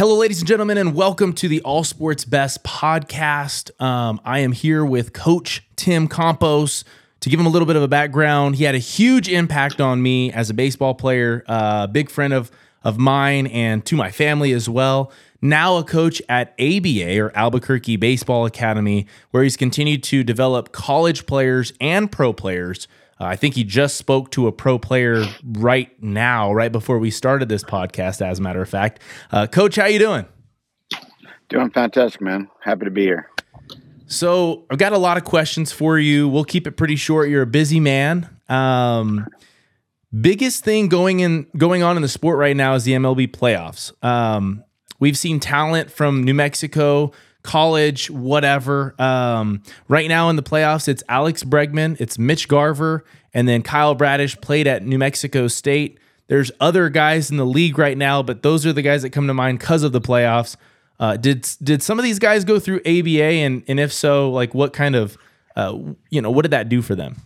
Hello, ladies and gentlemen, and welcome to the All Sports Best podcast. Um, I am here with Coach Tim Campos. To give him a little bit of a background, he had a huge impact on me as a baseball player, a uh, big friend of, of mine and to my family as well. Now a coach at ABA or Albuquerque Baseball Academy, where he's continued to develop college players and pro players uh, I think he just spoke to a pro player right now, right before we started this podcast. As a matter of fact, uh, Coach, how you doing? Doing fantastic, man. Happy to be here. So I've got a lot of questions for you. We'll keep it pretty short. You're a busy man. Um, biggest thing going in going on in the sport right now is the MLB playoffs. Um, we've seen talent from New Mexico college, whatever. Um, right now in the playoffs, it's Alex Bregman, it's Mitch Garver, and then Kyle Bradish played at New Mexico State. There's other guys in the league right now, but those are the guys that come to mind because of the playoffs. Uh, did did some of these guys go through ABA, and and if so, like what kind of uh, you know what did that do for them?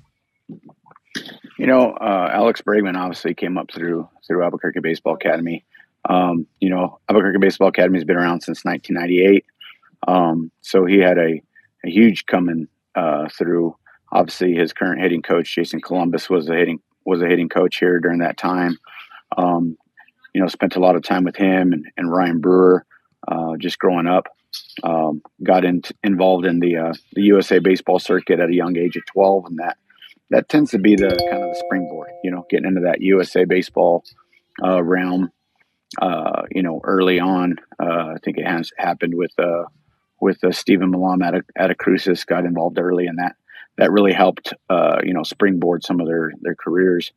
You know, uh, Alex Bregman obviously came up through through Albuquerque Baseball Academy. Um, you know, Albuquerque Baseball Academy has been around since 1998. Um, so he had a, a huge coming uh, through. Obviously, his current hitting coach, Jason Columbus, was a hitting was a hitting coach here during that time. Um, you know, spent a lot of time with him and, and Ryan Brewer uh, just growing up. Um, got in, involved in the uh, the USA baseball circuit at a young age of 12, and that that tends to be the kind of the springboard. You know, getting into that USA baseball uh, realm. Uh, you know, early on, uh, I think it has happened with with uh, Stephen Malam at a, at a Crucis got involved early, and that that really helped uh, you know springboard some of their their careers.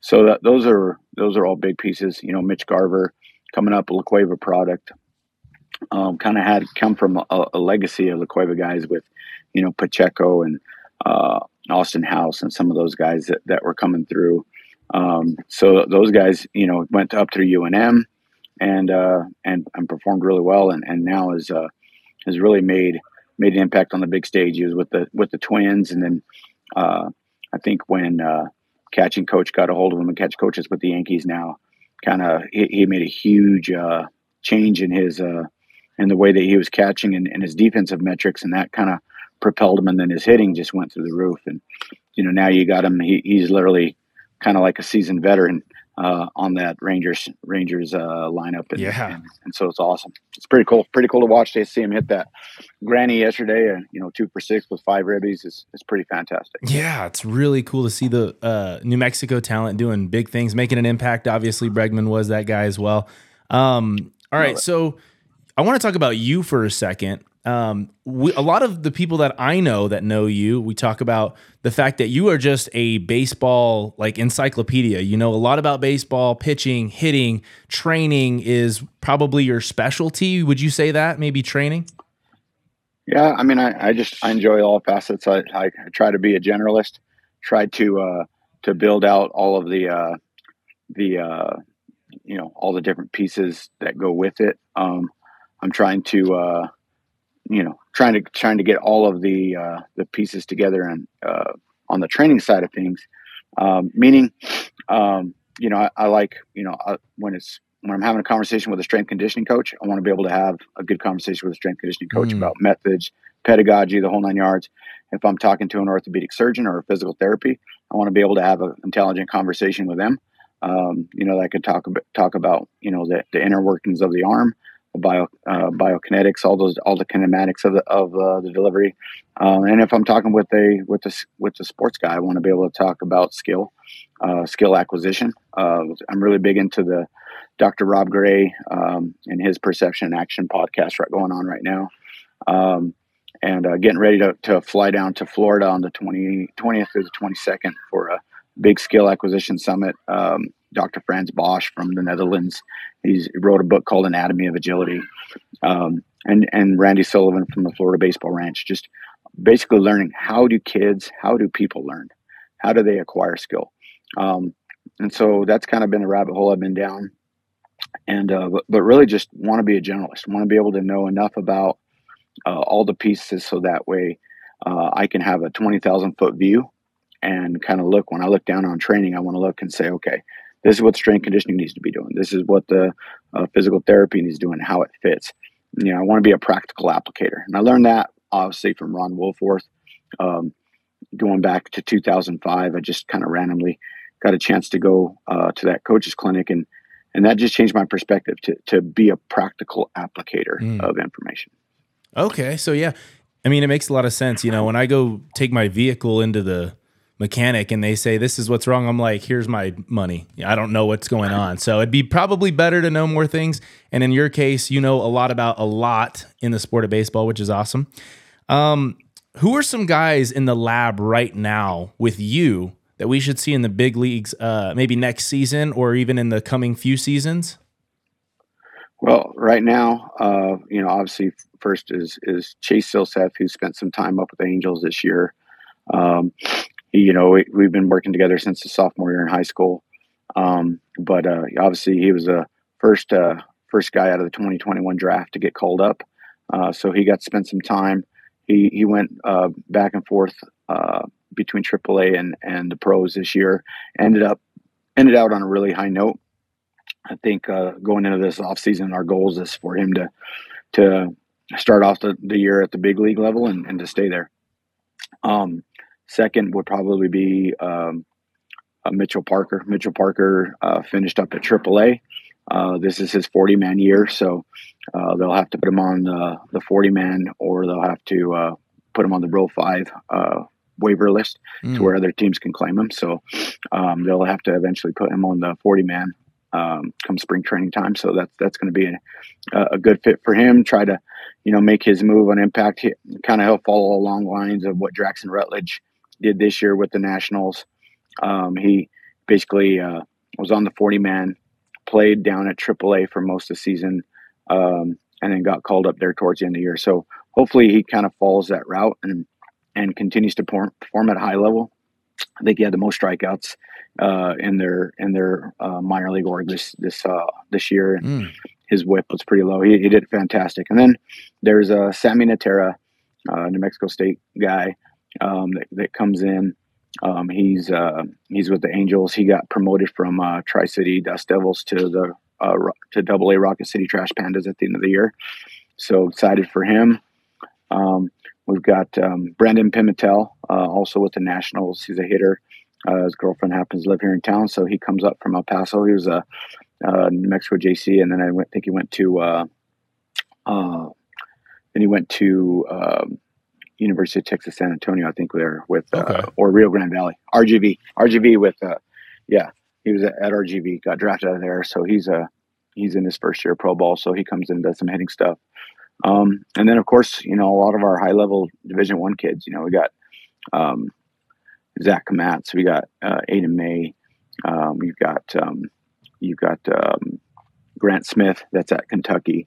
So that, those are those are all big pieces. You know, Mitch Garver coming up, a La Cueva product, um, kind of had come from a, a, legacy of La Cueva guys with you know Pacheco and uh, Austin House and some of those guys that, that were coming through. Um, so those guys, you know, went up through UNM and uh, and and performed really well, and and now is uh, has really made made an impact on the big stages with the with the Twins, and then uh, I think when uh, catching coach got a hold of him and catch coaches with the Yankees now, kind of he, he, made a huge uh, change in his uh, in the way that he was catching and, and his defensive metrics, and that kind of propelled him, and then his hitting just went through the roof, and you know now you got him. He, he's literally kind of like a seasoned veteran uh, on that Rangers Rangers uh, lineup. And, yeah, and, and, so it's awesome. It's pretty cool. Pretty cool to watch. To see him hit that granny yesterday, and you know, two for six with five ribbies is is pretty fantastic. Yeah, it's really cool to see the uh, New Mexico talent doing big things, making an impact. Obviously, Bregman was that guy as well. Um, all right, so I want to talk about you for a second um, we, a lot of the people that I know that know you, we talk about the fact that you are just a baseball like encyclopedia. You know a lot about baseball, pitching, hitting, training is probably your specialty. Would you say that? Maybe training? Yeah, I mean, I, I just I enjoy all facets. I, I, try to be a generalist. Try to uh, to build out all of the uh, the uh, you know all the different pieces that go with it. Um, I'm trying to uh, you know trying to trying to get all of the uh, the pieces together and uh, on the training side of things. Um, meaning, um, you know, I, I, like you know uh, when it's when I'm having a conversation with a strength conditioning coach, I want to be able to have a good conversation with a strength conditioning coach mm. about methods, pedagogy, the whole nine yards. If I'm talking to an orthopedic surgeon or a physical therapy, I want to be able to have an intelligent conversation with them. Um, you know, that could talk about, talk about you know the, the inner workings of the arm, bio uh, biokinetics, all those all the kinematics of the of uh, the delivery. Um, and if I'm talking with a with the with the sports guy, I want to be able to talk about skill, uh, skill acquisition. Uh, I'm really big into the Dr. Rob Gray um, and his Perception and Action podcast right going on right now. Um, and uh, getting ready to, to fly down to Florida on the 20, 20th through the 22nd for a big skill acquisition summit. Um, Dr. Frans Bosch from the Netherlands. He's, he wrote a book called Anatomy of Agility. Um, and, and Randy Sullivan from the Florida Baseball Ranch, just basically learning how do kids, how do people learn? How do they acquire skill? Um, and so that's kind of been a rabbit hole I've been down. And, uh, but, but really just want to be a generalist, want to be able to know enough about uh, all the pieces so that way uh, I can have a 20,000 foot view and kind of look when I look down on training, I want to look and say, okay, this is what strength conditioning needs to be doing. This is what the uh, physical therapy needs doing, how it fits. You know, I want to be a practical applicator, and I learned that obviously from Ron Wolforth. Um, going back to 2005, I just kind of randomly got a chance to go uh, to that coach's clinic, and and that just changed my perspective to to be a practical applicator mm. of information. Okay, so yeah, I mean, it makes a lot of sense. You know, when I go take my vehicle into the mechanic and they say this is what's wrong, I'm like, here's my money. I don't know what's going on. So it'd be probably better to know more things. And in your case, you know a lot about a lot in the sport of baseball, which is awesome. Um, who are some guys in the lab right now with you that we should see in the big leagues, uh, maybe next season or even in the coming few seasons? Well, right now, uh, you know, obviously, first is is Chase Silseth, who spent some time up with the Angels this year. Um, you know, we, have been working together since the sophomore year in high school. Um, but uh, obviously, he was a first uh, first guy out of the 2021 draft to get called up. Uh, so he got to spend some time. He he went uh, back and forth uh, between AAA and and the pros this year. Ended up ended out on a really high note. I think uh, going into this offseason, our goals is for him to to start off the, the year at the big league level and, and to stay there. Um, second would probably be um, uh, Mitchell Parker. Mitchell Parker uh, finished up at AAA. Uh, this is his 40 man year, so uh, they'll have to put him on the, the 40 man or they'll have to uh, put him on the Rule 5 waiver list mm. to where other teams can claim him. So um, they'll have to eventually put him on the 40 man um, come spring training time. So that's that's going to be a, a, good fit for him. Try to, you know, make his move on impact. Kind of help follow along lines of what Jackson Rutledge did this year with the Nationals. Um, he basically uh, was on the 40 man, played down at AAA for most of the season, um, and then got called up there towards the end of the year. So hopefully he kind of follows that route and and continues to perform at a high level. I think he had the most strikeouts uh, in their in their uh, minor league org this this uh, this year, and mm. his whip was pretty low. He, he did fantastic. And then there's uh, Sammy Natera, uh, New Mexico State guy um, that, that comes in. Um, he's uh, he's with the Angels. He got promoted from uh, Tri City Dust Devils to the uh, to Double A Rocket City Trash Pandas at the end of the year. So excited for him. Um, we've got um, Brandon Pimentel, uh, also with the Nationals. He's a hitter. Uh, his girlfriend happens to live here in town, so he comes up from El Paso. He was a uh, New Mexico JC, and then I went, think he went to then he went to um, University of Texas San Antonio, I think there with uh, okay. or Rio Grande Valley RGV RGV with uh, yeah he was at, RGV got drafted out of there, so he's a he's in his first year of pro ball, so he comes in and does some hitting stuff. Um, and then of course you know a lot of our high level Division One kids, you know we got um, Zach Kmatz. We got uh, Aiden May. Um, we've got um, you've got um, Grant Smith. That's at Kentucky.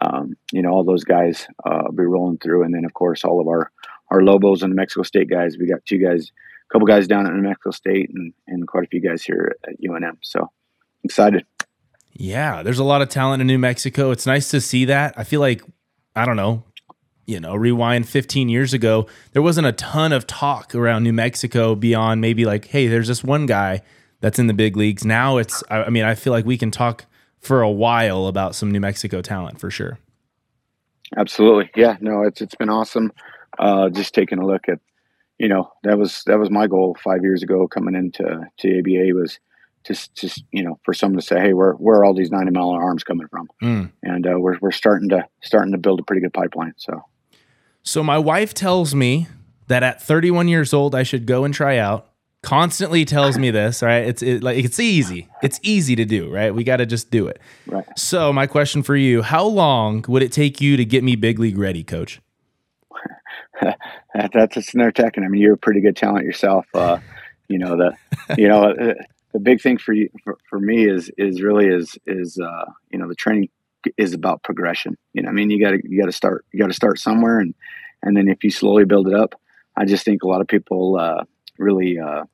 Um, you know, all those guys uh, be rolling through, and then of course all of our our Lobos and the Mexico State guys. We got two guys, a couple guys down at New Mexico State, and and quite a few guys here at UNM. So excited. Yeah, there's a lot of talent in New Mexico. It's nice to see that. I feel like I don't know you know, rewind 15 years ago, there wasn't a ton of talk around New Mexico beyond maybe like, hey, there's this one guy that's in the big leagues. Now it's, I mean, I feel like we can talk for a while about some New Mexico talent for sure. Absolutely. Yeah, no, it's, it's been awesome. Uh, just taking a look at, you know, that was, that was my goal five years ago coming into to ABA was just, just, you know, for someone to say, Hey, where, where are all these 90 mile arms coming from? Mm. And, uh, we're, we're starting to, starting to build a pretty good pipeline. So so my wife tells me that at 31 years old I should go and try out. Constantly tells me this, right? It's it, like it's easy. It's easy to do, right? We got to just do it. Right. So my question for you: How long would it take you to get me big league ready, Coach? That's a snare teching. I mean, you're a pretty good talent yourself. Uh, you know the, you know uh, the big thing for you for, for me is is really is is uh, you know the training is about progression. You know, I mean, you got to you got to start you got to start somewhere, and and then if you slowly build it up, I just think a lot of people uh, really uh,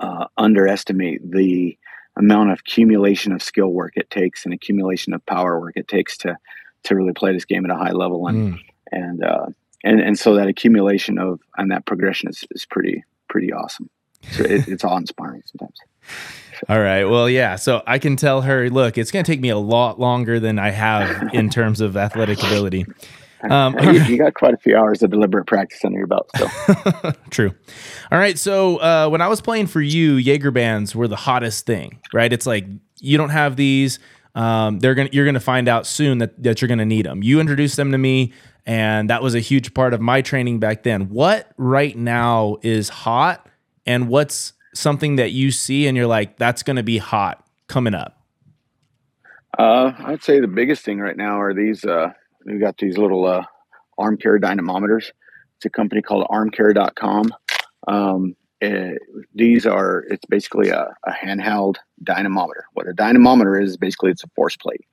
uh, underestimate the amount of accumulation of skill work it takes and accumulation of power work it takes to to really play this game at a high level, and mm. and uh, and and so that accumulation of and that progression is, is pretty pretty awesome. So it, it's awe inspiring sometimes. All right. Well, yeah. So I can tell her, look, it's going to take me a lot longer than I have in terms of athletic ability. Um, you, you, got quite a few hours of deliberate practice under your belt. So true. All right. So uh, when I was playing for you, Jaeger bands were the hottest thing, right? It's like you don't have these. Um, they're gonna you're gonna find out soon that that you're gonna need them. You introduced them to me, and that was a huge part of my training back then. What right now is hot, and what's something that you see and you're like, that's gonna be hot coming up? Uh, I'd say the biggest thing right now are these. Uh, we got these little uh, arm care dynamometers. It's a company called armcare.com. Um, it, these are it's basically a, a, handheld dynamometer. What a dynamometer is basically it's a force plate.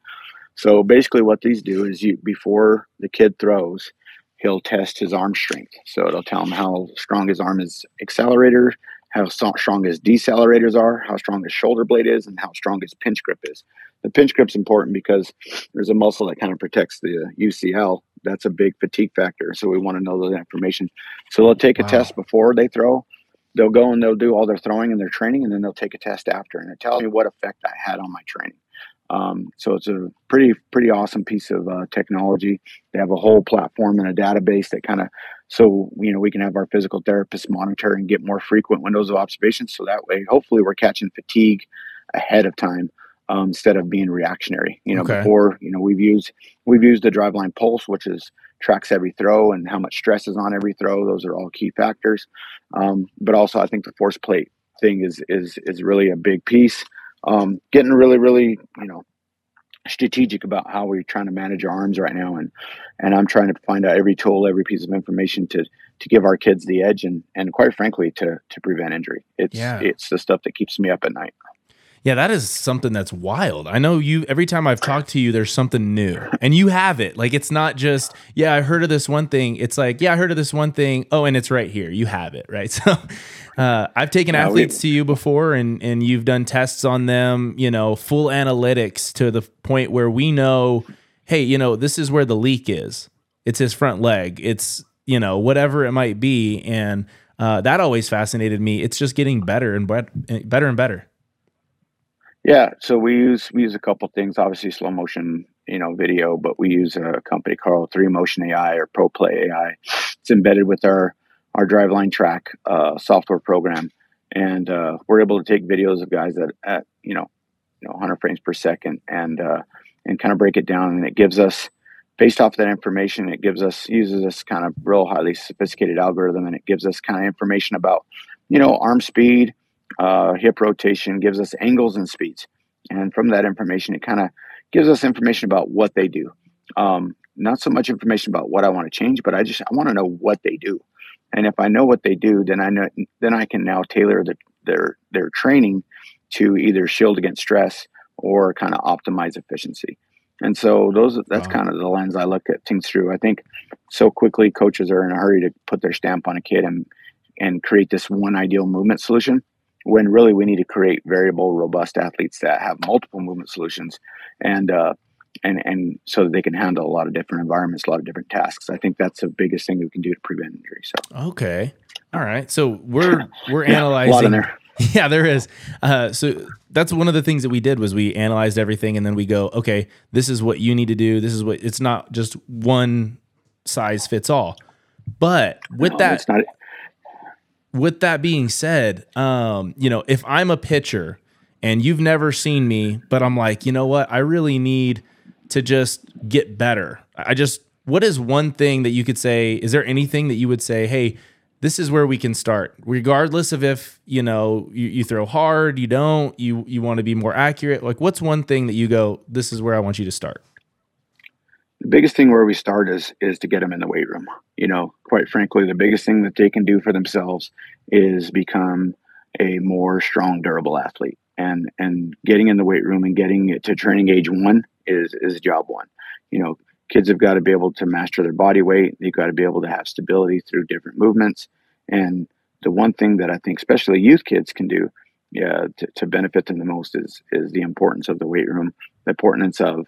So basically, what these do is you before the kid throws, he'll test his arm strength. So it'll tell him how strong his arm is accelerator, how strong his decelerators are, how strong his shoulder blade is, and how strong his pinch grip is. The pinch grip's important because there's a muscle that kind of protects the uh, UCL. That's a big fatigue factor. So we want to know that information. So they'll take a wow. test before they throw. They'll go and they'll do all their throwing and their training, and then they'll take a test after, and it tells me what effect I had on my training. Um, so it's a pretty pretty awesome piece of uh, technology. They have a whole platform and a database that kind of so you know we can have our physical therapists monitor and get more frequent windows of observation. So that way, hopefully, we're catching fatigue ahead of time um, instead of being reactionary. You know, okay. before you know we've used we've used the driveline pulse, which is tracks every throw and how much stress is on every throw. Those are all key factors. Um, but also, I think the force plate thing is is is really a big piece. Um, getting really, really, you know, strategic about how we're trying to manage our arms right now, and and I'm trying to find out every tool, every piece of information to to give our kids the edge, and and quite frankly, to to prevent injury. It's yeah. it's the stuff that keeps me up at night. Yeah, that is something that's wild. I know you every time I've talked to you, there's something new. And you have it. Like it's not just, yeah, I heard of this one thing. It's like, yeah, I heard of this one thing. Oh, and it's right here. You have it, right? So uh, I've taken yeah, athletes we, to you before and and you've done tests on them, you know, full analytics to the point where we know, hey, you know, this is where the leak is. It's his front leg. It's, you know, whatever it might be. And uh, that always fascinated me. It's just getting better and better and better. Yeah, so we use we use a couple things. Obviously, slow motion, you know, video, but we use a company called Three Motion AI or Pro Play AI. It's embedded with our our Driveline TRAQ uh, software program, and uh, we're able to take videos of guys at, at you know, you know, 100 frames per second, and uh, and kind of break it down, and it gives us based off that information, it gives us uses this kind of real highly sophisticated algorithm, and it gives us kind of information about you know arm speed uh, hip rotation, gives us angles and speeds. And from that information, it kind of gives us information about what they do. Um, not so much information about what I want to change, but I just I want to know what they do. And if I know what they do, then I know then I can now tailor the, their their training to either shield against stress or kind of optimize efficiency. And so those that's wow. kind of the lens I look at things through. I think so quickly coaches are in a hurry to put their stamp on a kid and and create this one ideal movement solution when really we need to create variable, robust athletes that have multiple movement solutions and uh, and and so that they can handle a lot of different environments, a lot of different tasks. I think that's the biggest thing we can do to prevent injury. So okay, all right. So we're we're yeah, analyzing. there. Yeah, there is. Uh, so that's one of the things that we did was we analyzed everything and then we go, okay, this is what you need to do. This is what it's not just one size fits all. But with no, that, not, with that being said, um, you know, if I'm a pitcher and you've never seen me, but I'm like, you know what, I really need to just get better. I just, what is one thing that you could say? Is there anything that you would say, hey, this is where we can start, regardless of if you know you, you throw hard, you don't, you you want to be more accurate. Like, what's one thing that you go, this is where I want you to start? The biggest thing where we start is is to get them in the weight room. You know, quite frankly, the biggest thing that they can do for themselves is become a more strong, durable athlete. And and getting in the weight room and getting it to training age one is is job one. You know, kids have got to be able to master their body weight. They've got to be able to have stability through different movements. And the one thing that I think, especially youth kids, can do, yeah, to, to benefit them the most is is the importance of the weight room, the importance of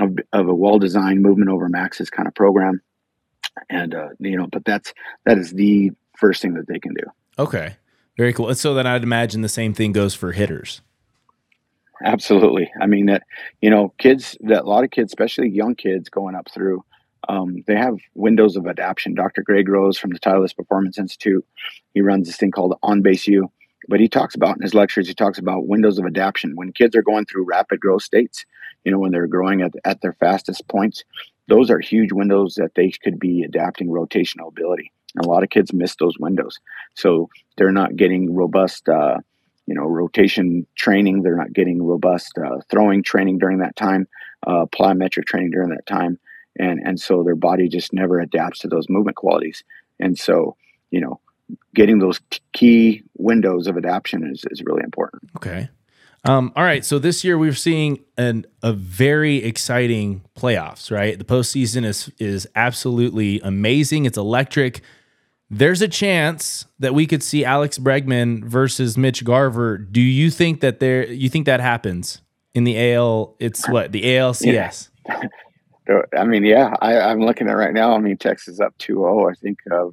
of, of a well-designed movement over maxes kind of program and uh, you know but that's that is the first thing that they can do okay Very cool. So then I'd imagine the same thing goes for hitters. Absolutely. I mean that you know kids that a lot of kids, especially young kids going up through, um, they have windows of adaptation. Dr. Greg Rose from the Titleist Performance Institute, he runs this thing called On Base U. But he talks about in his lectures, he talks about windows of adaptation. When kids are going through rapid growth states, you know, when they're growing at, at their fastest points, those are huge windows that they could be adapting rotational ability. And a lot of kids miss those windows. So they're not getting robust, uh, you know, rotation training. They're not getting robust uh, throwing training during that time, uh, plyometric training during that time. And, and so their body just never adapts to those movement qualities. And so, you know, getting those key windows of adaptation is, is really important. Okay. Um, all right. So this year we're seeing an, a very exciting playoffs, right? The postseason is is absolutely amazing. It's electric. There's a chance that we could see Alex Bregman versus Mitch Garver. Do you think that there you think that happens in the AL? It's what the ALCS. Yeah. I mean, yeah, I, am looking at right now. I mean, Texas up 2-0. I think uh,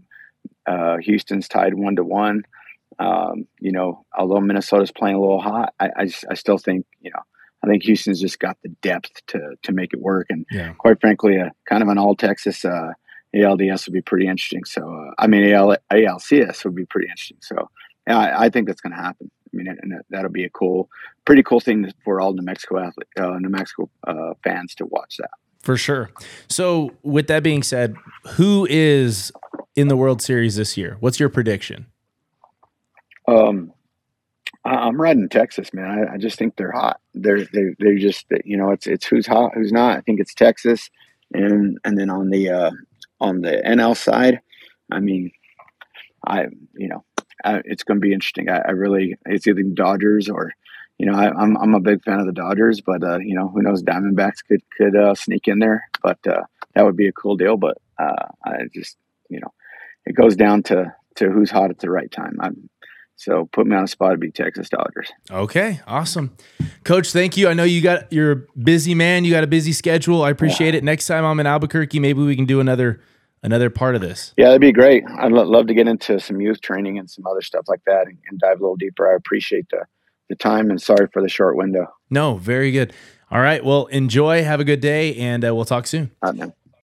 uh, Houston's tied one to one. Um, you know, although Minnesota's playing a little hot, I, I, I, still think you know I think Houston's just got the depth to to make it work. And yeah. quite frankly, a kind of an all Texas uh, ALDS would be pretty interesting. So uh, I mean, AL, ALCS would be pretty interesting. So yeah, I, I think that's going to happen. I mean, and that'll be a cool, pretty cool thing for all New Mexico athlete, uh, New Mexico uh, fans to watch that. For sure. So, with that being said, who is in the World Series this year? What's your prediction? Um, I'm riding Texas, man. I, I, just think they're hot. They're they're they're just you know it's it's who's hot, who's not. I think it's Texas, and and then on the uh, on the NL side, I mean, I you know I, it's going to be interesting. I, I, really it's either Dodgers or you know I, am I'm, I'm a big fan of the Dodgers, but uh, you know who knows Diamondbacks could could uh, sneak in there, but uh, that would be a cool deal. But uh, I just you know it goes down to to who's hot at the right time. I'm so put me on a spot to be Texas Dodgers. Okay, awesome, Coach. Thank you. I know you got you're a busy man. You got a busy schedule. I appreciate yeah. it. Next time I'm in Albuquerque, maybe we can do another another part of this. Yeah, that'd be great. I'd lo- love to get into some youth training and some other stuff like that and, and dive a little deeper. I appreciate the the time and sorry for the short window. No, very good. All right. Well, enjoy. Have a good day, and uh, we'll talk soon. All right, man.